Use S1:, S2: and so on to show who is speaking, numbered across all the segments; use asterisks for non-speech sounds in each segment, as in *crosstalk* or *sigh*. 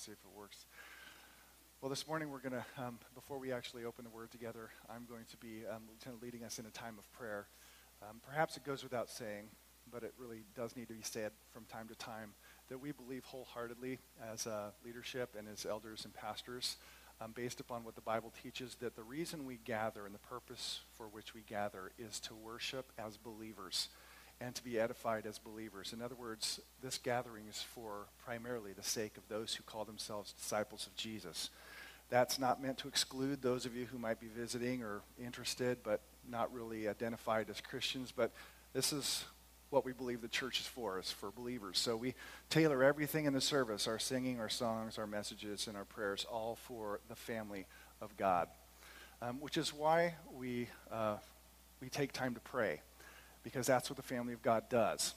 S1: see if it works. Well, this morning we're going to, um, before we actually open the Word together, I'm going to be um, kind of leading us in a time of prayer. Um, perhaps it goes without saying, but it really does need to be said from time to time that we believe wholeheartedly as uh, leadership and as elders and pastors, um, based upon what the Bible teaches, that the reason we gather and the purpose for which we gather is to worship as believers and to be edified as believers. In other words, this gathering is for primarily the sake of those who call themselves disciples of Jesus. That's not meant to exclude those of you who might be visiting or interested, but not really identified as Christians. But this is what we believe the church is for, is for believers. So we tailor everything in the service, our singing, our songs, our messages, and our prayers, all for the family of God. Um, which is why we, uh, we take time to pray because that's what the family of God does.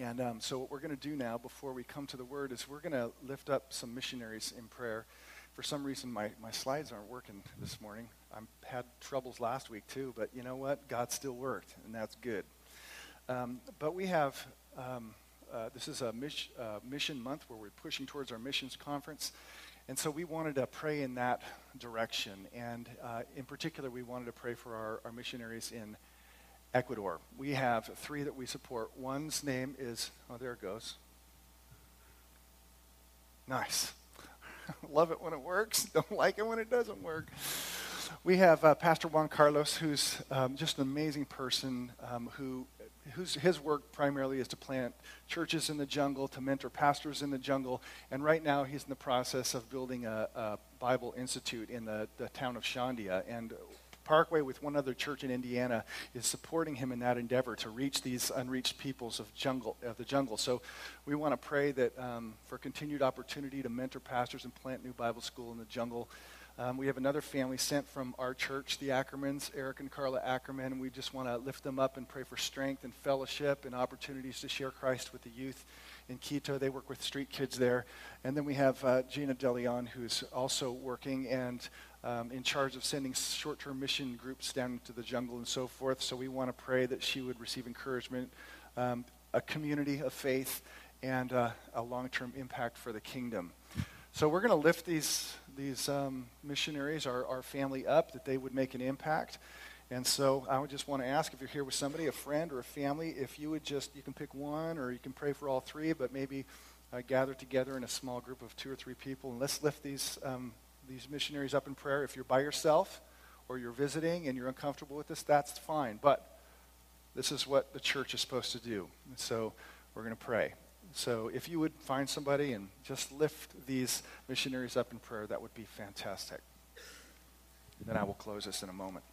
S1: And um, so, what we're going to do now, before we come to the word, is we're going to lift up some missionaries in prayer. For some reason, my, my slides aren't working this morning. I had troubles last week too, but you know what? God still worked, and that's good. Um, but we have, um, uh, this is a mis- uh, mission month where we're pushing towards our missions conference. And so we wanted to pray in that direction. And uh, in particular, we wanted to pray for our, our missionaries in Ecuador. We have three that we support. One's name is, oh, there it goes. Nice. *laughs* Love it when it works. *laughs* Don't like it when it doesn't work. We have uh, Pastor Juan Carlos, who's um, just an amazing person um, who whose his work primarily is to plant churches in the jungle, to mentor pastors in the jungle, and right now he's in the process of building a, a Bible institute in the, the town of Shandia. And Parkway, with one other church in Indiana, is supporting him in that endeavor to reach these unreached peoples of, jungle, of the jungle. So we want to pray that um, for continued opportunity to mentor pastors and plant new Bible school in the jungle. Um, we have another family sent from our church, the Ackermans, Eric and Carla Ackerman, and we just want to lift them up and pray for strength and fellowship and opportunities to share Christ with the youth in Quito. They work with street kids there. And then we have uh, Gina DeLeon, who's also working and um, in charge of sending short term mission groups down into the jungle and so forth. So we want to pray that she would receive encouragement, um, a community of faith, and uh, a long term impact for the kingdom. So we're going to lift these, these um, missionaries, our, our family, up, that they would make an impact. And so I would just want to ask if you're here with somebody, a friend or a family, if you would just, you can pick one or you can pray for all three, but maybe uh, gather together in a small group of two or three people and let's lift these um, these missionaries up in prayer. If you're by yourself or you're visiting and you're uncomfortable with this, that's fine. But this is what the church is supposed to do. And so we're going to pray. So if you would find somebody and just lift these missionaries up in prayer, that would be fantastic. then I will close this in a moment.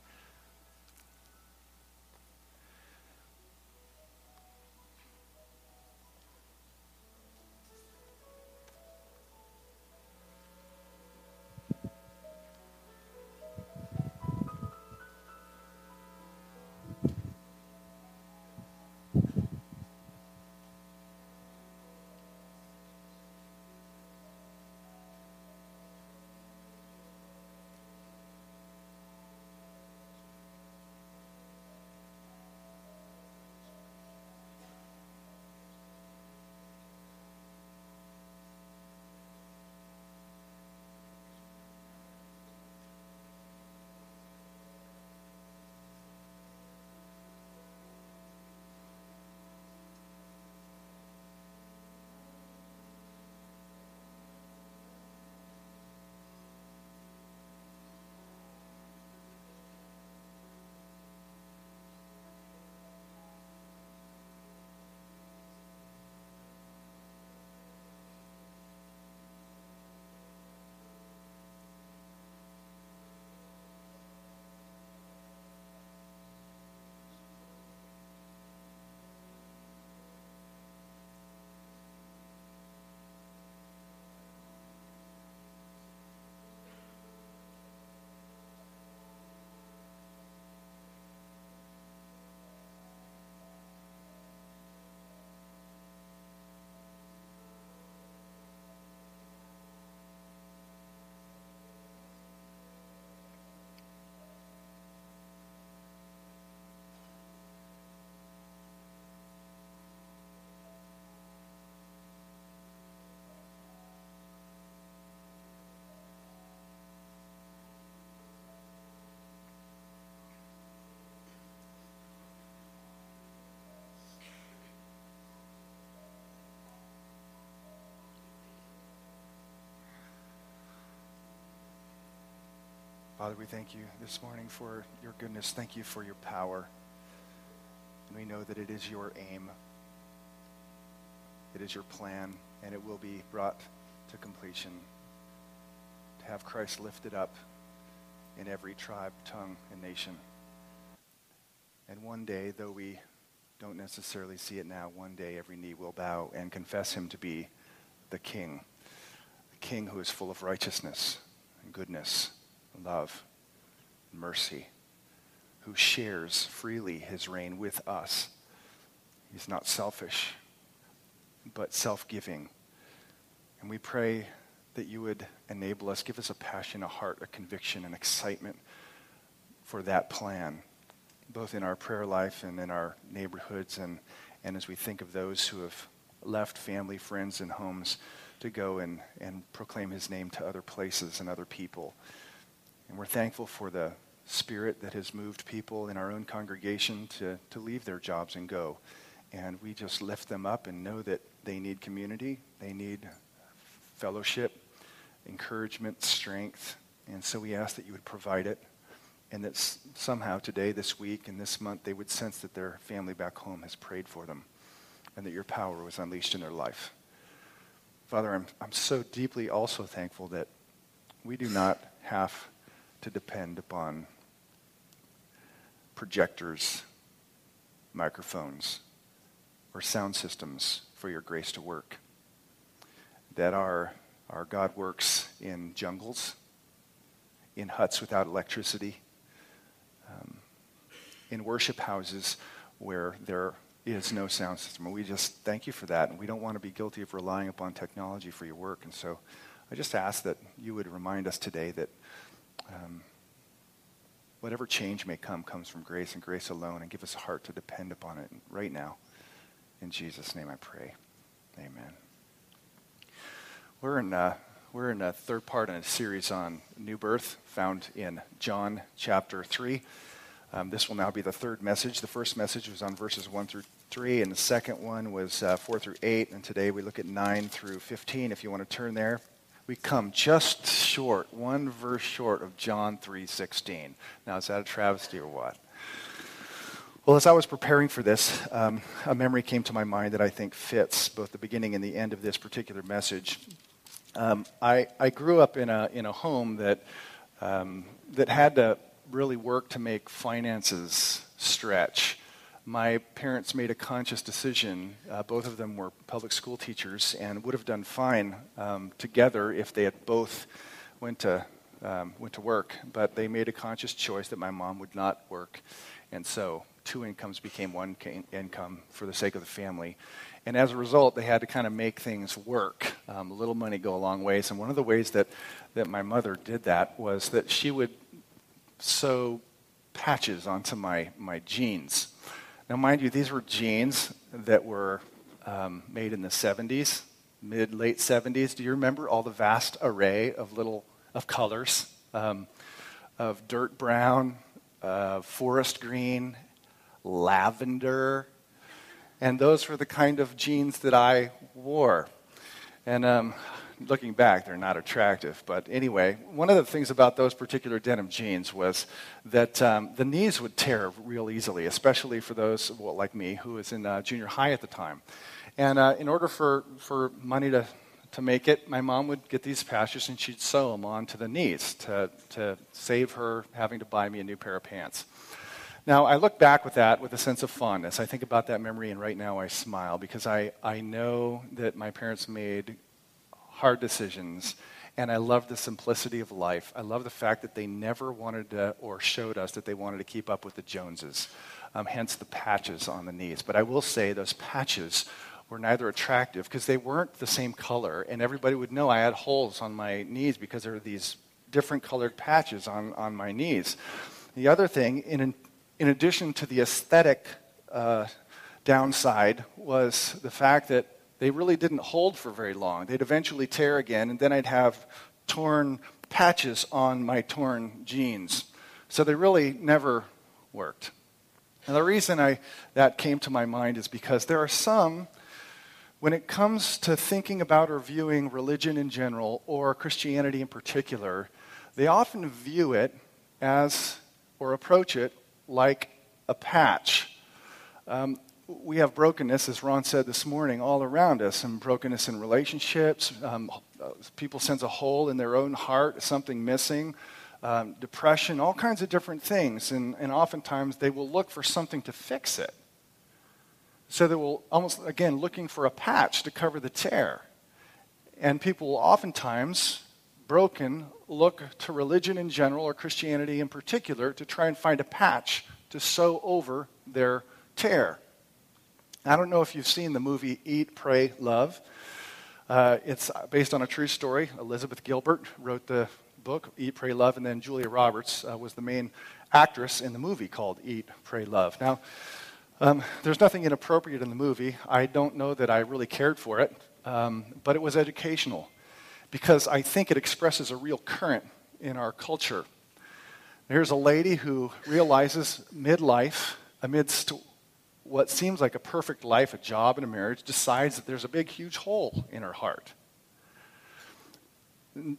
S1: Father, we thank you this morning for your goodness. Thank you for your power. And we know that it is your aim, it is your plan, and it will be brought to completion to have Christ lifted up in every tribe, tongue, and nation. And one day, though we don't necessarily see it now, one day every knee will bow and confess him to be the King, the King who is full of righteousness and goodness, love, mercy, who shares freely his reign with us. He's not selfish, but self giving. And we pray that you would enable us, give us a passion, a heart, a conviction, an excitement for that plan, both in our prayer life and in our neighborhoods, and, and as we think of those who have left family, friends, and homes to go and, and proclaim his name to other places and other people. And we're thankful for the spirit that has moved people in our own congregation to, to leave their jobs and go. And we just lift them up and know that they need community, they need fellowship, encouragement, strength. And so we ask that you would provide it and that somehow today, this week, and this month, they would sense that their family back home has prayed for them and that your power was unleashed in their life. Father, I'm, I'm so deeply also thankful that we do not have to depend upon projectors, microphones, or sound systems for your grace to work. That our, our God works in jungles, in huts without electricity, um, in worship houses where there is no sound system. And we just thank you for that. And we don't want to be guilty of relying upon technology for your work. And so I just ask that you would remind us today that um, whatever change may come comes from grace and grace alone, and give us a heart to depend upon it right now. In Jesus' name I pray. Amen. We're in, uh, we're in a third part in a series on new birth found in John chapter 3. Um, this will now be the third message. The first message was on verses 1 through 3, and the second one was uh, 4 through 8, and today we look at 9 through 15. If you want to turn there, we come just short, one verse short of John 3:16. Now, is that a travesty or what? Well, as I was preparing for this, um, a memory came to my mind that I think fits both the beginning and the end of this particular message. Um, I, I, grew up in a, in a home that, um, that had to really work to make finances stretch. My parents made a conscious decision. Uh, both of them were public school teachers and would have done fine um, together if they had both went to, um, went to work. But they made a conscious choice that my mom would not work. And so two incomes became one income for the sake of the family. And as a result, they had to kind of make things work. Um, a little money go a long ways. And one of the ways that, that my mother did that was that she would sew patches onto my, my jeans. Now, mind you, these were jeans that were um, made in the 70s, mid late 70s. Do you remember all the vast array of little of colors um, of dirt brown, uh, forest green, lavender, and those were the kind of jeans that I wore. And um, looking back, they're not attractive. But anyway, one of the things about those particular denim jeans was that um, the knees would tear real easily, especially for those well, like me who was in uh, junior high at the time. And uh, in order for, for money to, to make it, my mom would get these patches and she'd sew them onto the knees to, to save her having to buy me a new pair of pants. Now, I look back with that with a sense of fondness. I think about that memory, and right now I smile because I, I know that my parents made hard decisions. And I love the simplicity of life. I love the fact that they never wanted to or showed us that they wanted to keep up with the Joneses, um, hence the patches on the knees. But I will say those patches were neither attractive because they weren't the same color, and everybody would know I had holes on my knees because there were these different colored patches on, on my knees. The other thing, in, in addition to the aesthetic uh, downside, was the fact that they really didn't hold for very long. They'd eventually tear again, and then I'd have torn patches on my torn jeans. So they really never worked. And the reason I, that came to my mind is because there are some, when it comes to thinking about or viewing religion in general or Christianity in particular, they often view it as or approach it like a patch. Um, we have brokenness, as Ron said this morning, all around us, and brokenness in relationships. Um, people sense a hole in their own heart, something missing, um, depression, all kinds of different things. And, and oftentimes they will look for something to fix it. So they will almost, again, looking for a patch to cover the tear. And people will oftentimes, broken, look to religion in general or Christianity in particular to try and find a patch to sew over their tear. I don't know if you've seen the movie Eat, Pray, Love. Uh, it's based on a true story. Elizabeth Gilbert wrote the book, Eat, Pray, Love, and then Julia Roberts uh, was the main actress in the movie called Eat, Pray, Love. Now, um, there's nothing inappropriate in the movie. I don't know that I really cared for it, um, but it was educational because I think it expresses a real current in our culture. Here's a lady who realizes midlife, amidst what seems like a perfect life, a job, and a marriage, decides that there's a big, huge hole in her heart,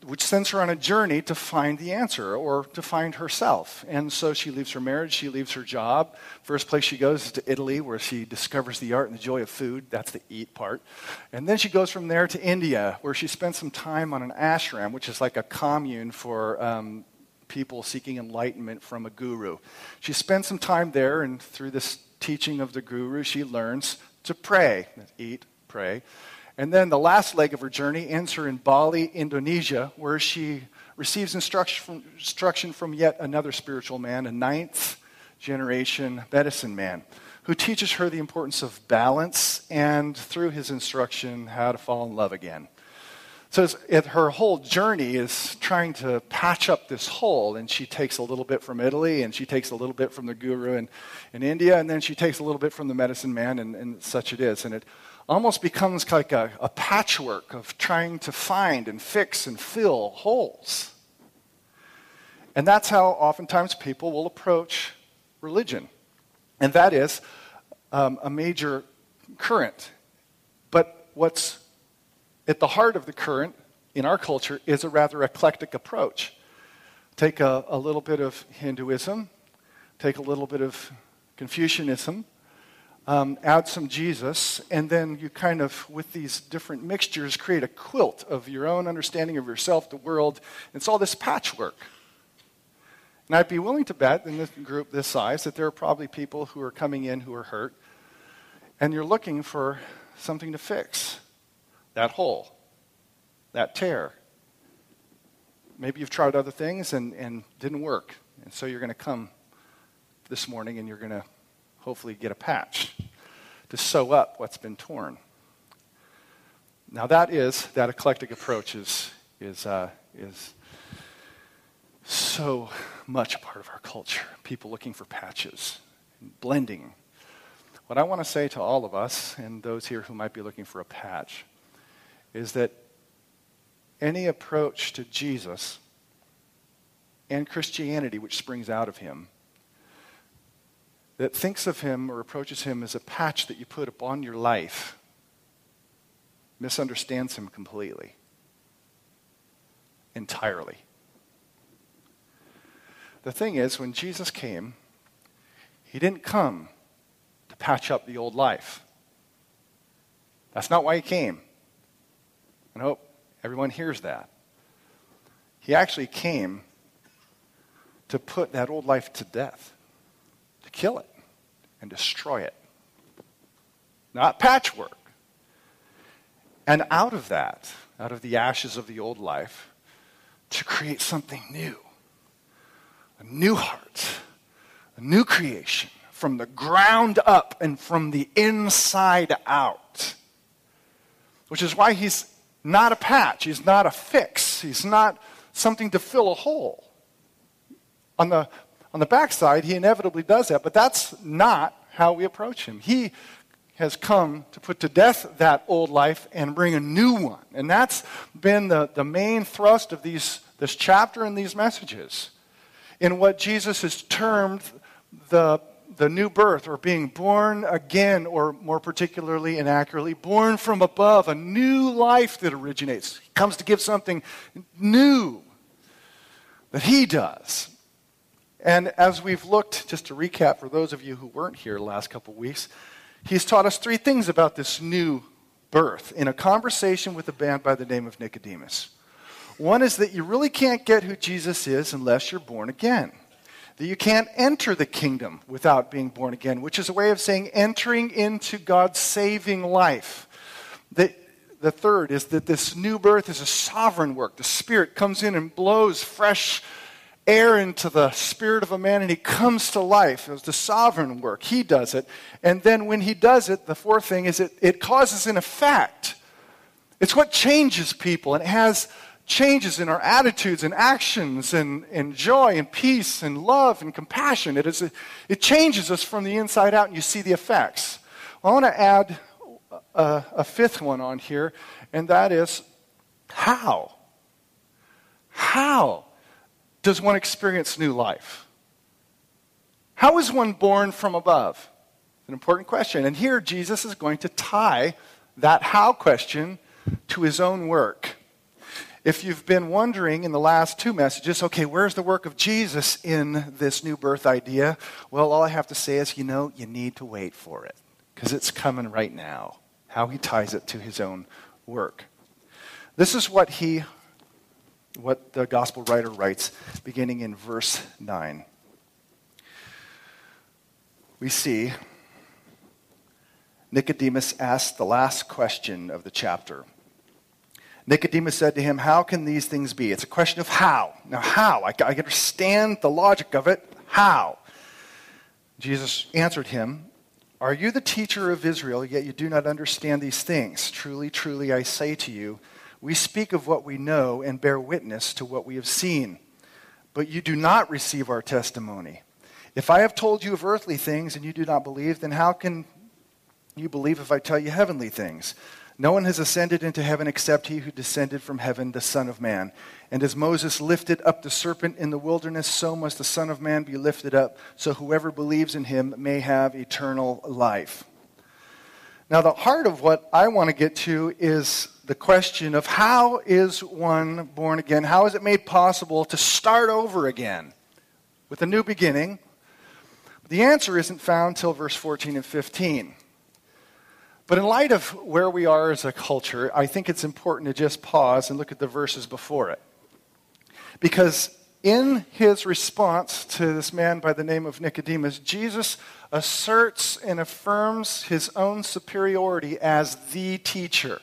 S1: which sends her on a journey to find the answer or to find herself. And so she leaves her marriage, she leaves her job. First place she goes is to Italy, where she discovers the art and the joy of food. That's the eat part. And then she goes from there to India, where she spends some time on an ashram, which is like a commune for um, people seeking enlightenment from a guru. She spends some time there, and through this teaching of the guru, she learns to pray, eat, pray. And then the last leg of her journey ends her in Bali, Indonesia, where she receives instruction from, instruction from yet another spiritual man, a ninth generation medicine man, who teaches her the importance of balance and, through his instruction, how to fall in love again. So it, her whole journey is trying to patch up this hole, and she takes a little bit from Italy, and she takes a little bit from the guru in, in India, and then she takes a little bit from the medicine man, and, and such it is. And it almost becomes like a, a patchwork of trying to find and fix and fill holes. And that's how oftentimes people will approach religion. And that is um, a major current. But what's at the heart of the current in our culture is a rather eclectic approach. Take a, a little bit of Hinduism, take a little bit of Confucianism, um, add some Jesus, and then you kind of, with these different mixtures, create a quilt of your own understanding of yourself, the world. It's all this patchwork. And I'd be willing to bet in this group this size that there are probably people who are coming in who are hurt, and you're looking for something to fix that hole, that tear. Maybe you've tried other things and, and didn't work. And so you're going to come this morning and you're going to hopefully get a patch to sew up what's been torn. Now, that is, that eclectic approach is, is, uh, is so much a part of our culture. People looking for patches, blending. What I want to say to all of us and those here who might be looking for a patch is that any approach to Jesus and Christianity, which springs out of him, that thinks of him or approaches him as a patch that you put upon your life, misunderstands him completely, entirely. The thing is, when Jesus came, he didn't come to patch up the old life. That's not why he came. And I hope everyone hears that. He actually came to put that old life to death, to kill it and destroy it. Not patchwork. And out of that, out of the ashes of the old life, to create something new a new heart, a new creation from the ground up and from the inside out. Which is why he's not a patch. He's not a fix. He's not something to fill a hole. On the, on the backside, he inevitably does that, but that's not how we approach him. He has come to put to death that old life and bring a new one. And that's been the, the main thrust of these, this chapter and these messages. In what Jesus has termed the the new birth or being born again, or more particularly and accurately, born from above, a new life that originates. He comes to give something new that he does. And as we've looked, just to recap for those of you who weren't here last couple weeks, he's taught us three things about this new birth in a conversation with a man by the name of Nicodemus. One is that you really can't get who Jesus is unless you're born again. That you can't enter the kingdom without being born again, which is a way of saying entering into God's saving life. That the third is that this new birth is a sovereign work. The Spirit comes in and blows fresh air into the spirit of a man and he comes to life. It was the sovereign work. He does it. And then when he does it, the fourth thing is it, it causes an effect. It's what changes people and it has changes in our attitudes and actions and, and joy and peace and love and compassion. It, is a, it changes us from the inside out and you see the effects. Well, I want to add a, a fifth one on here, and that is how? How? does one experience new life? How is one born from above? An important question. And here Jesus is going to tie that how question to his own work. If you've been wondering in the last two messages, okay, where's the work of Jesus in this new birth idea? Well, all I have to say is, you know, you need to wait for it because it's coming right now. How he ties it to his own work. This is what he what the gospel writer writes, beginning in verse 9. We see Nicodemus asked the last question of the chapter. Nicodemus said to him, How can these things be? It's a question of how. Now, how? I, I understand the logic of it. How? Jesus answered him, Are you the teacher of Israel, yet you do not understand these things? Truly, truly, I say to you, we speak of what we know and bear witness to what we have seen, but you do not receive our testimony. If I have told you of earthly things and you do not believe, then how can you believe if I tell you heavenly things? No one has ascended into heaven except he who descended from heaven, the Son of Man. And as Moses lifted up the serpent in the wilderness, so must the Son of Man be lifted up, so whoever believes in him may have eternal life. Now, the heart of what I want to get to is the question of how is one born again? How is it made possible to start over again with a new beginning? The answer isn't found till verse 14 and 15. But in light of where we are as a culture, I think it's important to just pause and look at the verses before it. Because in his response to this man by the name of Nicodemus, Jesus asserts and affirms his own superiority as the teacher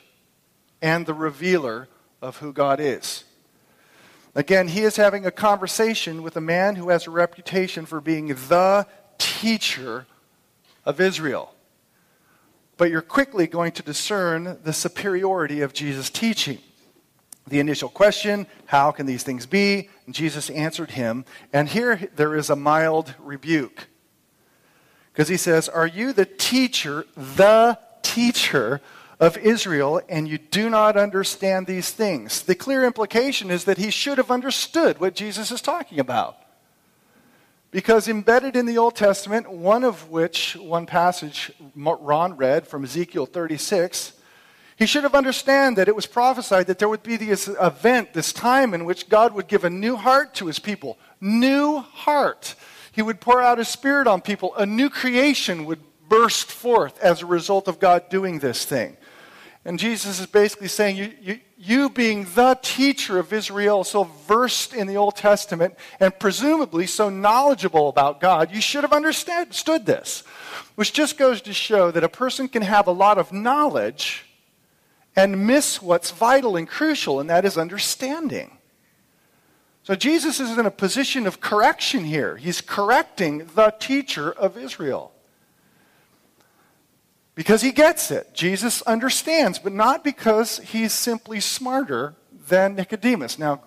S1: and the revealer of who God is. Again, he is having a conversation with a man who has a reputation for being the teacher of Israel. But you're quickly going to discern the superiority of Jesus' teaching. The initial question, how can these things be? And Jesus answered him. And here there is a mild rebuke. Because he says, Are you the teacher, the teacher of Israel, and you do not understand these things. The clear implication is that he should have understood what Jesus is talking about. Because embedded in the Old Testament, one of which, one passage Ron read from Ezekiel 36, he should have understood that it was prophesied that there would be this event, this time in which God would give a new heart to his people. New heart. He would pour out his spirit on people. A new creation would burst forth as a result of God doing this thing. And Jesus is basically saying, you, you, you, being the teacher of Israel, so versed in the Old Testament, and presumably so knowledgeable about God, you should have understood this. Which just goes to show that a person can have a lot of knowledge and miss what's vital and crucial, and that is understanding. So Jesus is in a position of correction here. He's correcting the teacher of Israel. Because he gets it. Jesus understands, but not because he's simply smarter than Nicodemus. Now,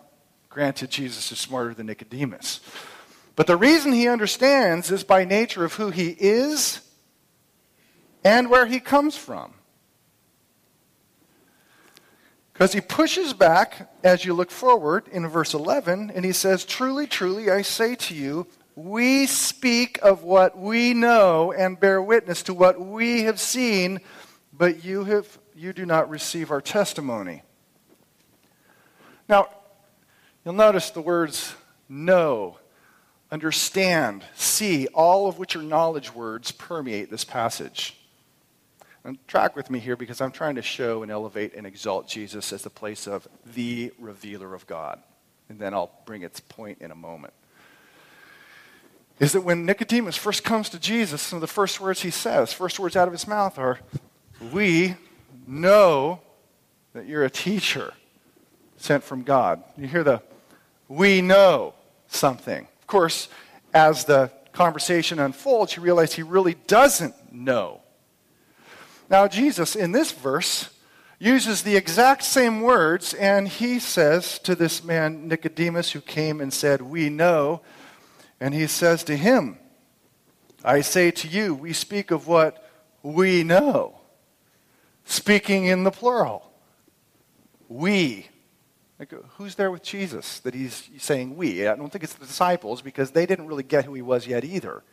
S1: granted, Jesus is smarter than Nicodemus. But the reason he understands is by nature of who he is and where he comes from. Because he pushes back as you look forward in verse 11, and he says, Truly, truly, I say to you, we speak of what we know and bear witness to what we have seen, but you, have, you do not receive our testimony. Now, you'll notice the words know understand, see, all of which are knowledge words permeate this passage. And track with me here because I'm trying to show and elevate and exalt Jesus as the place of the revealer of God. And then I'll bring its point in a moment. Is that when Nicodemus first comes to Jesus, some of the first words he says, first words out of his mouth are, We know that you're a teacher sent from God. You hear the, we know something. Of course, as the conversation unfolds, you realize he really doesn't know. Now, Jesus, in this verse, uses the exact same words, and he says to this man, Nicodemus, who came and said, We know, and he says to him, I say to you, we speak of what we know, speaking in the plural. We like, who's there with Jesus that he's saying we? I don't think it's the disciples because they didn't really get who he was yet either.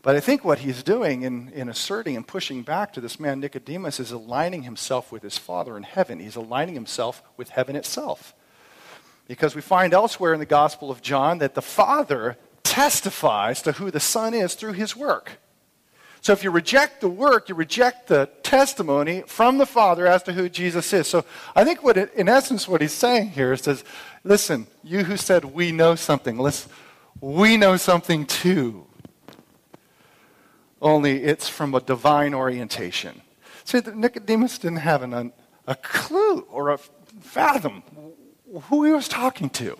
S1: But I think what he's doing in, in asserting and pushing back to this man Nicodemus is aligning himself with his Father in heaven. He's aligning himself with heaven itself. Because we find elsewhere in the Gospel of John that the Father testifies to who the Son is through his work. So if you reject the work, you reject the testimony from the Father as to who Jesus is. So I think what it, in essence what he's saying here is says, listen, you who said we know something, let's we know something too. Only it's from a divine orientation. See, Nicodemus didn't have an, a clue or a fathom who he was talking to.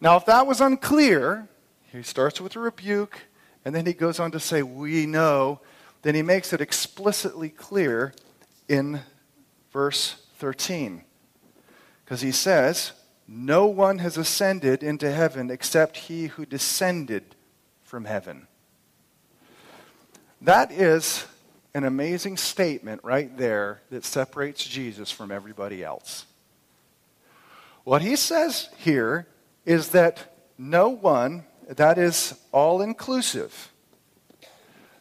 S1: Now, if that was unclear, he starts with a rebuke and then he goes on to say, We know. Then he makes it explicitly clear in verse 13. Because he says, No one has ascended into heaven except he who descended from heaven. That is an amazing statement right there that separates Jesus from everybody else. What he says here is that no one that is all inclusive.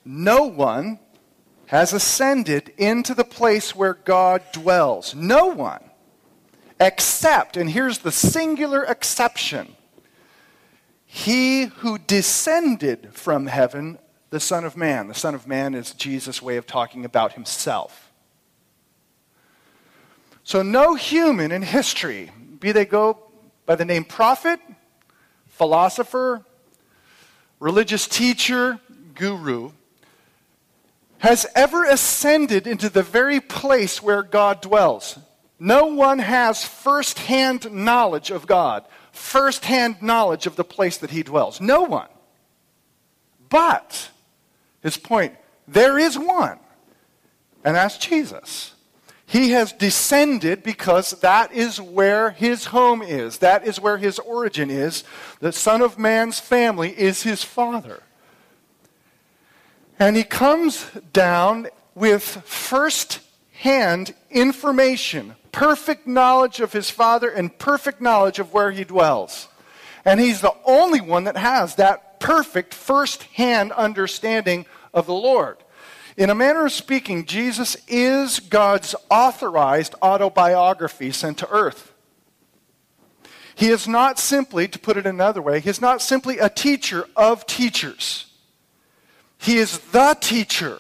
S1: No one has ascended into the place where God dwells. No one. Except, and here's the singular exception he who descended from heaven, the Son of Man. The Son of Man is Jesus' way of talking about himself. So, no human in history, be they go by the name prophet, philosopher, religious teacher, guru, has ever ascended into the very place where God dwells. No one has firsthand knowledge of God, firsthand knowledge of the place that he dwells. No one. But, his point, there is one, and that's Jesus. He has descended because that is where his home is. That is where his origin is. The Son of Man's family is his father. And he comes down with first hand information, perfect knowledge of his father, and perfect knowledge of where he dwells. And he's the only one that has that perfect first hand understanding of the Lord. In a manner of speaking, Jesus is God's authorized autobiography sent to earth. He is not simply, to put it another way, he is not simply a teacher of teachers. He is the teacher.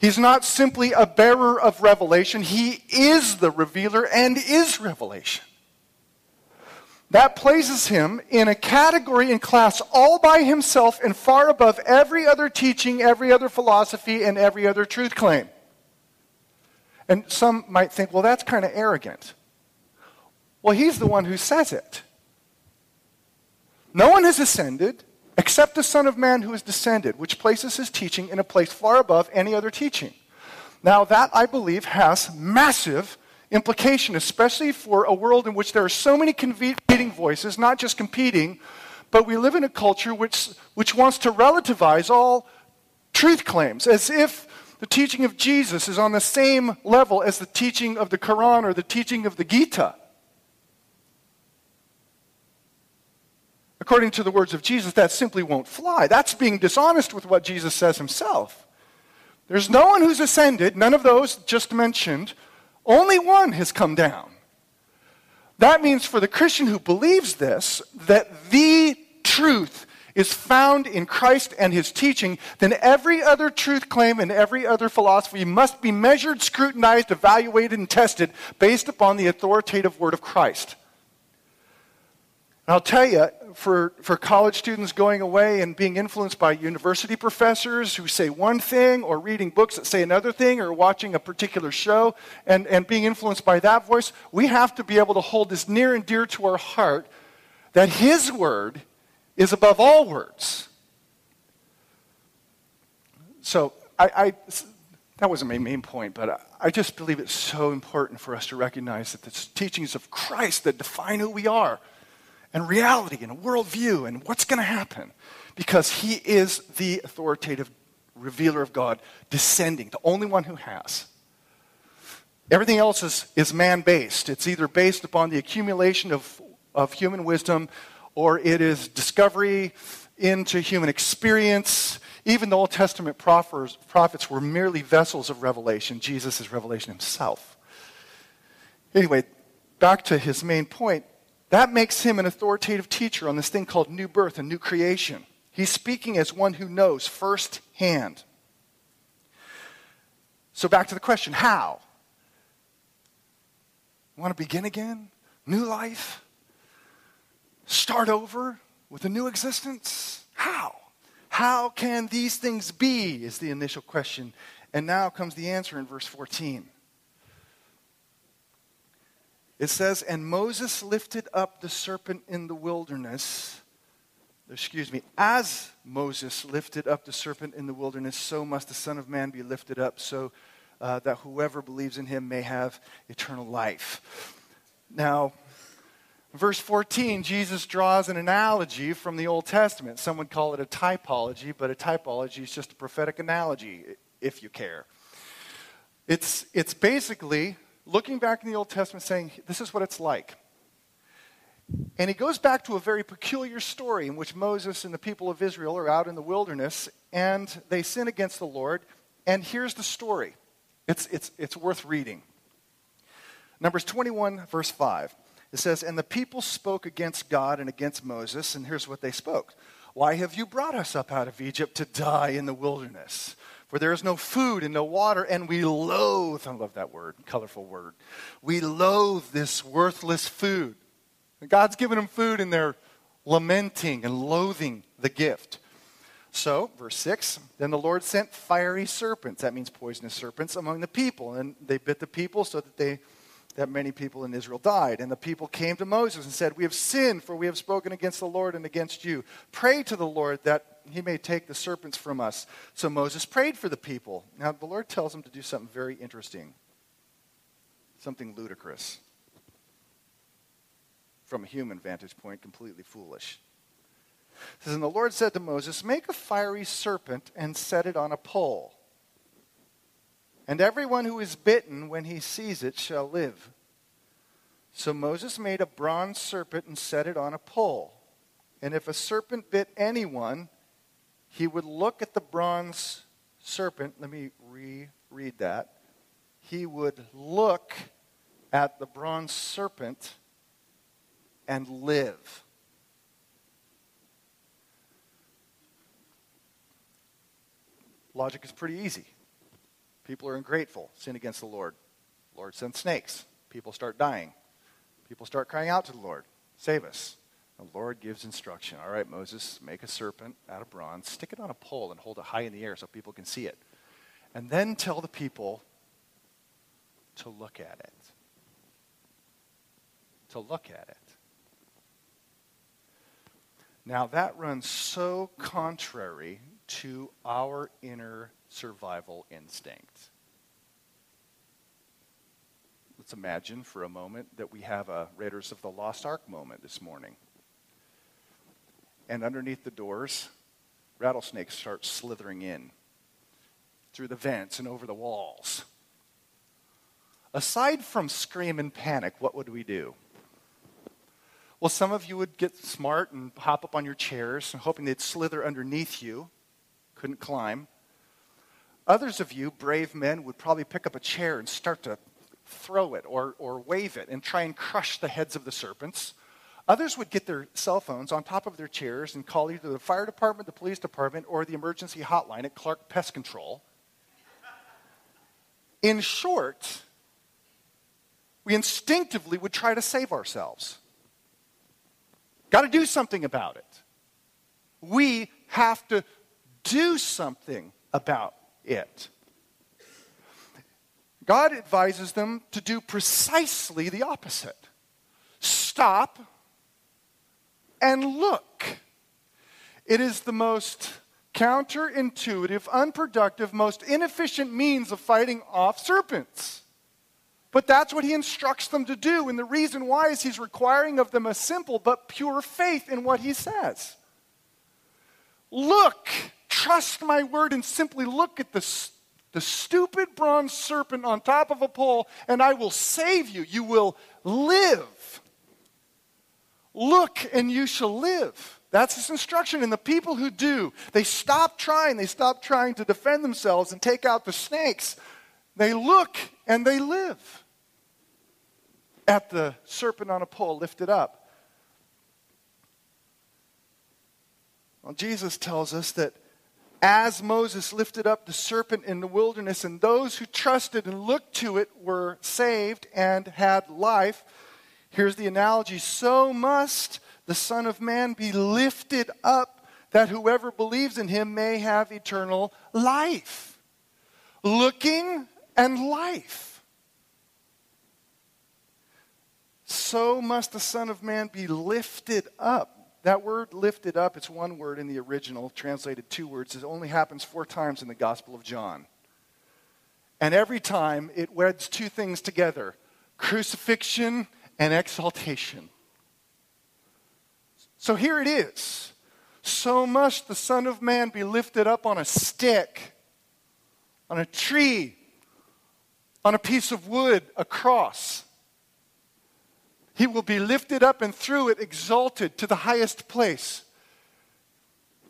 S1: He's not simply a bearer of revelation, he is the revealer and is revelation. That places him in a category and class all by himself and far above every other teaching, every other philosophy, and every other truth claim. And some might think, well, that's kind of arrogant. Well, he's the one who says it. No one has ascended except the Son of Man who has descended, which places his teaching in a place far above any other teaching. Now, that, I believe, has massive implication, especially for a world in which there are so many competing voices, not just competing, but we live in a culture which, which wants to relativize all truth claims as if the teaching of Jesus is on the same level as the teaching of the Quran or the teaching of the Gita. According to the words of Jesus, that simply won't fly. That's being dishonest with what Jesus says himself. There's no one who's ascended, none of those just mentioned, only one has come down. That means for the Christian who believes this, that the truth is found in Christ and his teaching, then every other truth claim and every other philosophy must be measured, scrutinized, evaluated, and tested based upon the authoritative word of Christ. I'll tell you, for, for college students going away and being influenced by university professors who say one thing, or reading books that say another thing, or watching a particular show and, and being influenced by that voice, we have to be able to hold this near and dear to our heart that His Word is above all words. So, I, I that wasn't my main point, but I, I just believe it's so important for us to recognize that the teachings of Christ that define who we are and reality and a worldview and what's going to happen because he is the authoritative revealer of God descending, the only one who has. Everything else is, is man based. It's either based upon the accumulation of, of human wisdom or it is discovery into human experience. Even the Old Testament prophets, prophets were merely vessels of revelation. Jesus is revelation himself. Anyway, back to his main point that makes him an authoritative teacher on this thing called new birth and new creation. He's speaking as one who knows firsthand. So, back to the question how? Want to begin again? New life? Start over with a new existence? How? How can these things be? Is the initial question. And now comes the answer in verse 14. It says, And Moses lifted up the serpent in the wilderness. Excuse me, as Moses lifted up the serpent in the wilderness, so must the Son of Man be lifted up, so uh, that whoever believes in him may have eternal life. Now, verse 14, Jesus draws an analogy from the Old Testament. Some would call it a typology, but a typology is just a prophetic analogy, if you care. It's, it's basically looking back in the Old Testament saying, this is what it's like. And he goes back to a very peculiar story in which Moses and the people of Israel are out in the wilderness and they sin against the Lord. And here's the story it's, it's, it's worth reading. Numbers 21, verse 5. It says, And the people spoke against God and against Moses, and here's what they spoke Why have you brought us up out of Egypt to die in the wilderness? Where there is no food and no water, and we loathe, I love that word, colorful word. We loathe this worthless food. And God's given them food, and they're lamenting and loathing the gift. So, verse 6 Then the Lord sent fiery serpents, that means poisonous serpents, among the people. And they bit the people so that they that many people in Israel died. And the people came to Moses and said, We have sinned, for we have spoken against the Lord and against you. Pray to the Lord that he may take the serpents from us. So Moses prayed for the people. Now, the Lord tells him to do something very interesting, something ludicrous. From a human vantage point, completely foolish. It says, And the Lord said to Moses, Make a fiery serpent and set it on a pole. And everyone who is bitten when he sees it shall live. So Moses made a bronze serpent and set it on a pole. And if a serpent bit anyone, he would look at the bronze serpent. Let me reread that. He would look at the bronze serpent and live. Logic is pretty easy. People are ungrateful, sin against the Lord. Lord sends snakes. People start dying. People start crying out to the Lord, Save us. The Lord gives instruction. All right, Moses, make a serpent out of bronze, stick it on a pole, and hold it high in the air so people can see it. And then tell the people to look at it. To look at it. Now, that runs so contrary to our inner survival instinct. Let's imagine for a moment that we have a Raiders of the Lost Ark moment this morning. And underneath the doors, rattlesnakes start slithering in through the vents and over the walls. Aside from scream and panic, what would we do? Well, some of you would get smart and hop up on your chairs, hoping they'd slither underneath you. Couldn't climb. Others of you, brave men, would probably pick up a chair and start to throw it or, or wave it and try and crush the heads of the serpents. Others would get their cell phones on top of their chairs and call either the fire department, the police department, or the emergency hotline at Clark Pest Control. In short, we instinctively would try to save ourselves. Got to do something about it. We have to do something about it. God advises them to do precisely the opposite stop and look. It is the most counterintuitive, unproductive, most inefficient means of fighting off serpents. But that's what he instructs them to do. And the reason why is he's requiring of them a simple but pure faith in what he says. Look, trust my word, and simply look at the, the stupid bronze serpent on top of a pole, and I will save you. You will live. Look, and you shall live. That's his instruction. And the people who do, they stop trying. They stop trying to defend themselves and take out the snakes. They look and they live at the serpent on a pole lifted up. Well, Jesus tells us that as Moses lifted up the serpent in the wilderness, and those who trusted and looked to it were saved and had life, here's the analogy so must the Son of Man be lifted up that whoever believes in him may have eternal life. Looking and life. So must the Son of Man be lifted up. That word lifted up, it's one word in the original, translated two words. It only happens four times in the Gospel of John. And every time it weds two things together crucifixion and exaltation. So here it is. So must the Son of Man be lifted up on a stick, on a tree, on a piece of wood, a cross. He will be lifted up and through it exalted to the highest place.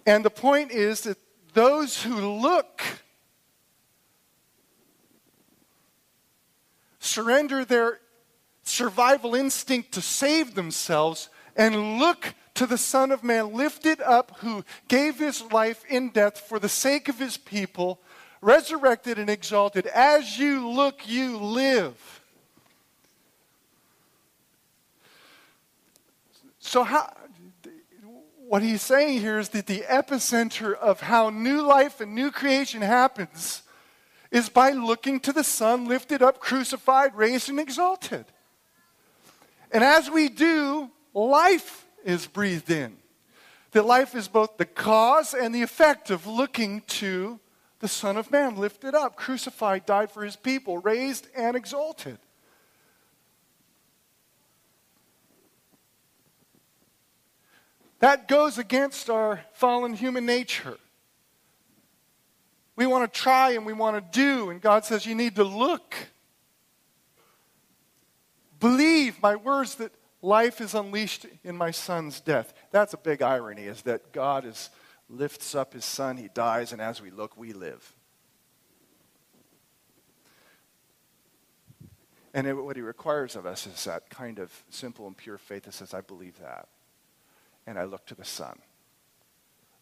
S1: And the point is that those who look surrender their survival instinct to save themselves and look to the Son of Man lifted up who gave his life in death for the sake of his people, resurrected and exalted. As you look, you live. So, how, what he's saying here is that the epicenter of how new life and new creation happens is by looking to the Son lifted up, crucified, raised, and exalted. And as we do, life is breathed in. That life is both the cause and the effect of looking to the Son of Man lifted up, crucified, died for his people, raised, and exalted. That goes against our fallen human nature. We want to try and we want to do, and God says you need to look. Believe my words that life is unleashed in my son's death. That's a big irony, is that God is, lifts up his son, he dies, and as we look, we live. And it, what he requires of us is that kind of simple and pure faith that says, I believe that and I look to the Son,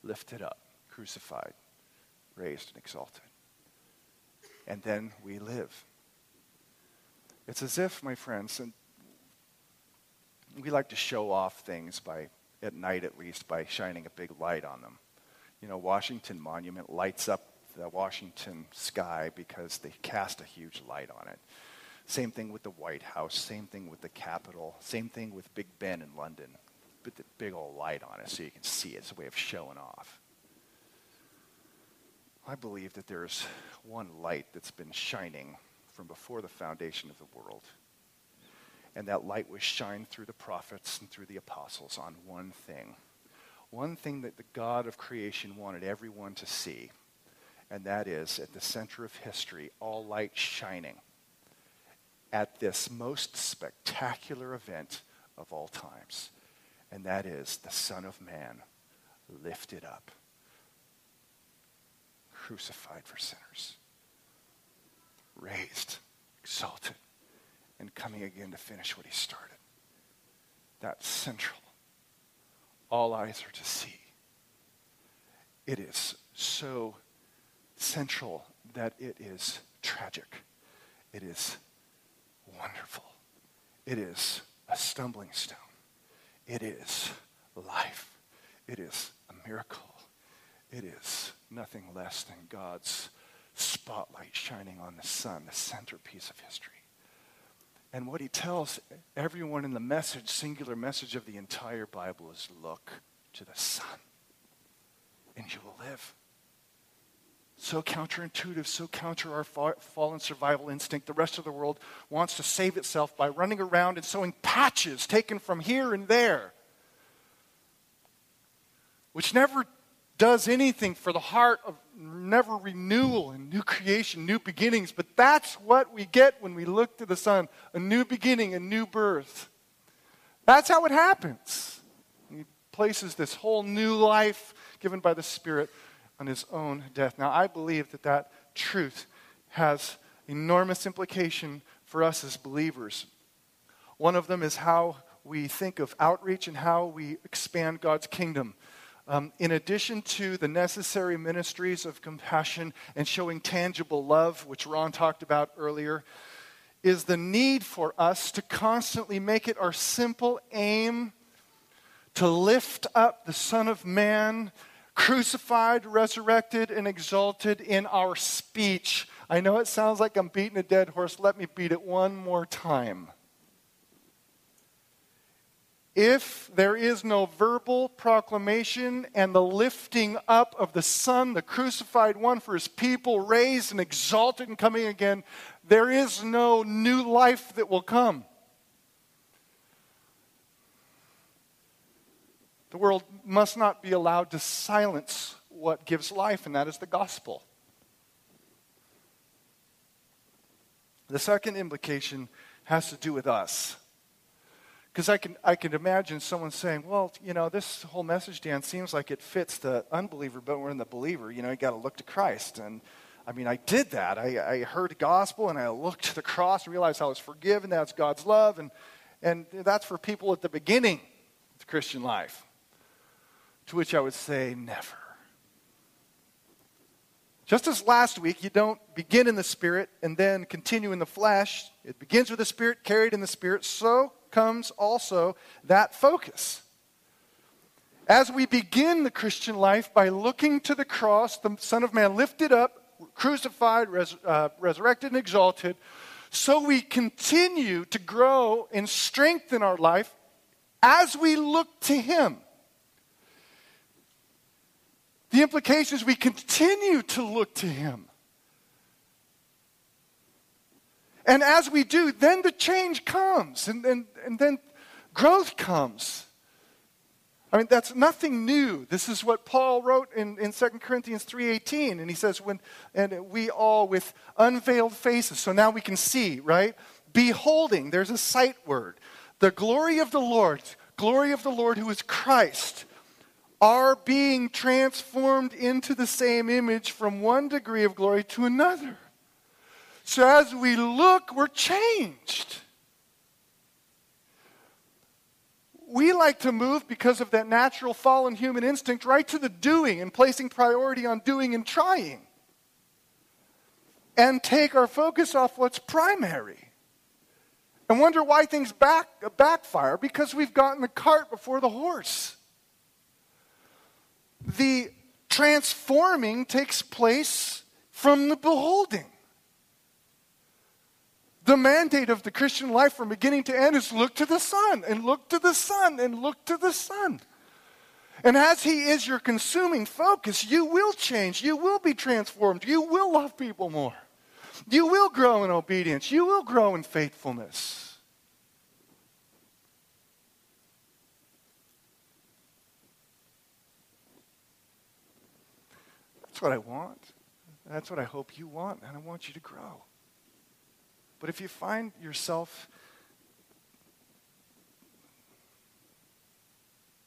S1: lifted up, crucified, raised, and exalted. And then we live. It's as if, my friends, and we like to show off things by, at night at least, by shining a big light on them. You know, Washington Monument lights up the Washington sky because they cast a huge light on it. Same thing with the White House, same thing with the Capitol, same thing with Big Ben in London put the big old light on it so you can see it. It's a way of showing off. I believe that there's one light that's been shining from before the foundation of the world. And that light was shined through the prophets and through the apostles on one thing. One thing that the God of creation wanted everyone to see. And that is at the center of history, all light shining at this most spectacular event of all times and that is the Son of Man lifted up, crucified for sinners, raised, exalted, and coming again to finish what he started. That's central. All eyes are to see. It is so central that it is tragic. It is wonderful. It is a stumbling stone. It is life. It is a miracle. It is nothing less than God's shining on the Son, the centerpiece of history. And what he tells everyone in the message, singular message of the entire Bible, is look to the Son, and you will live. So counterintuitive, so counter our fallen survival instinct. The rest of the world wants to save itself by running around and sewing patches taken from here and there, which never does anything for the heart of never renewal and new creation, new beginnings. But that's what we get when we look to the Son a new beginning, a new birth. That's how it happens. He places this whole new life given by the Spirit on his own death. Now, I believe that that truth has enormous implication for us as believers. One of them is how we think of outreach and how we expand God's kingdom. Um, in addition to the necessary ministries of compassion and showing tangible love, which Ron talked about earlier, is the need for us to constantly make it our simple aim to lift up the Son of Man, crucified, resurrected, and exalted in our speech. I know it sounds like I'm beating a dead horse. Let me beat it one more time. If there is no verbal proclamation and the lifting up of the Son, the crucified one for his people, raised and exalted and coming again, there is no new life that will come. The world must not be allowed to silence what gives life, and that is the gospel. The second implication has to do with us. Because I can, I can imagine someone saying, well, you know, this whole message, Dan, seems like it fits the unbeliever, but we're in the believer. You know, you got to look to Christ. And I mean, I did that. I, I heard the gospel and I looked to the cross and realized I was forgiven. That's God's love. And, and that's for people at the beginning of the Christian life. To which I would say, never. Just as last week, you don't begin in the Spirit and then continue in the flesh. It begins with the Spirit, carried in the Spirit. So comes also that focus. As we begin the Christian life by looking to the cross, the Son of Man lifted up, crucified, res, uh, resurrected, and exalted, so we continue to grow and strengthen our life as we look to Him. The implication is we continue to look to Him. And as we do, then the change comes, and, and, and then growth comes. I mean, that's nothing new. This is what Paul wrote in, in 2 Corinthians 3.18. And he says, when, and we all with unveiled faces, so now we can see, right? Beholding, there's a sight word. The glory of the Lord, glory of the Lord who is Christ, are being transformed into the same image from one degree of glory to another. So as we look, we're changed. We like to move because of that natural fallen human instinct right to the doing and placing priority on doing and trying. And take our focus off what's primary. And wonder why things back, backfire because we've gotten the cart before the horse. The transforming takes place from the beholding. The mandate of the Christian life from beginning to end is look to the Son and look to the Son and look to the Son. And as He is your consuming focus, you will change. You will be transformed. You will love people more. You will grow in obedience. You will grow in faithfulness. That's what I want. That's what I hope you want, and I want you to grow. But if you find yourself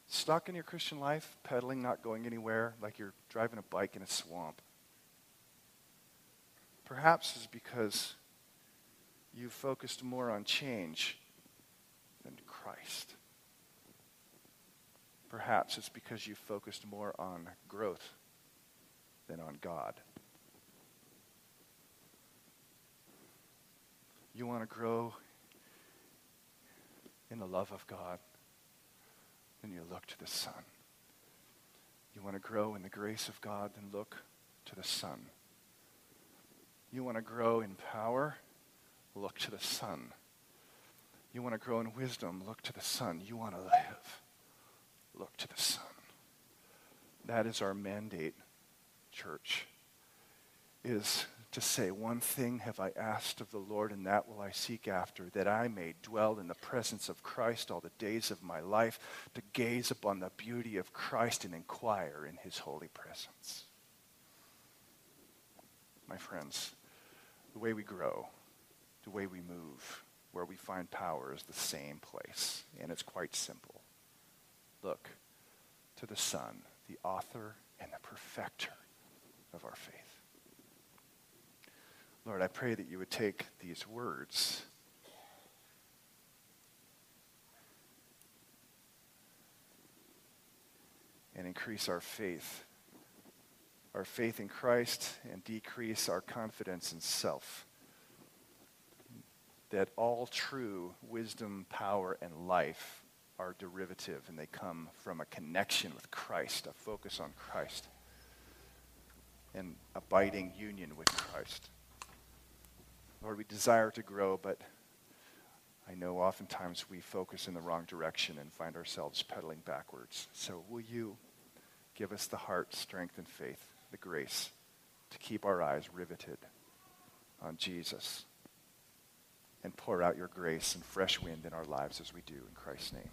S1: stuck in your Christian life, pedaling, not going anywhere, like you're driving a bike in a swamp, perhaps is because you focused more on change than Christ. Perhaps it's because you focused more on growth than on God. You want to grow in the love of God, then you look to the Son. You want to grow in the grace of God, then look to the Son. You want to grow in power, look to the Son. You want to grow in wisdom, look to the Son. You want to live, look to the Son. That is our mandate, church, is to say, One thing have I asked of the Lord, and that will I seek after, that I may dwell in the presence of Christ all the days of my life, to gaze upon the beauty of Christ and inquire in his holy presence. My friends, the way we grow, the way we move, where we find power is the same place, and it's quite simple. Look to the Son, the author and the perfecter of our faith. Lord, I pray that you would take these words and increase our faith, our faith in Christ, and decrease our confidence in self. That all true wisdom, power, and life are derivative and they come from a connection with Christ, a focus on Christ, and abiding union with Christ. Lord, we desire to grow, but I know oftentimes we focus in the wrong direction and find ourselves pedaling backwards. So will you give us the heart, strength, and faith, the grace to keep our eyes riveted on Jesus and pour out your grace and fresh wind in our lives as we do in Christ's name.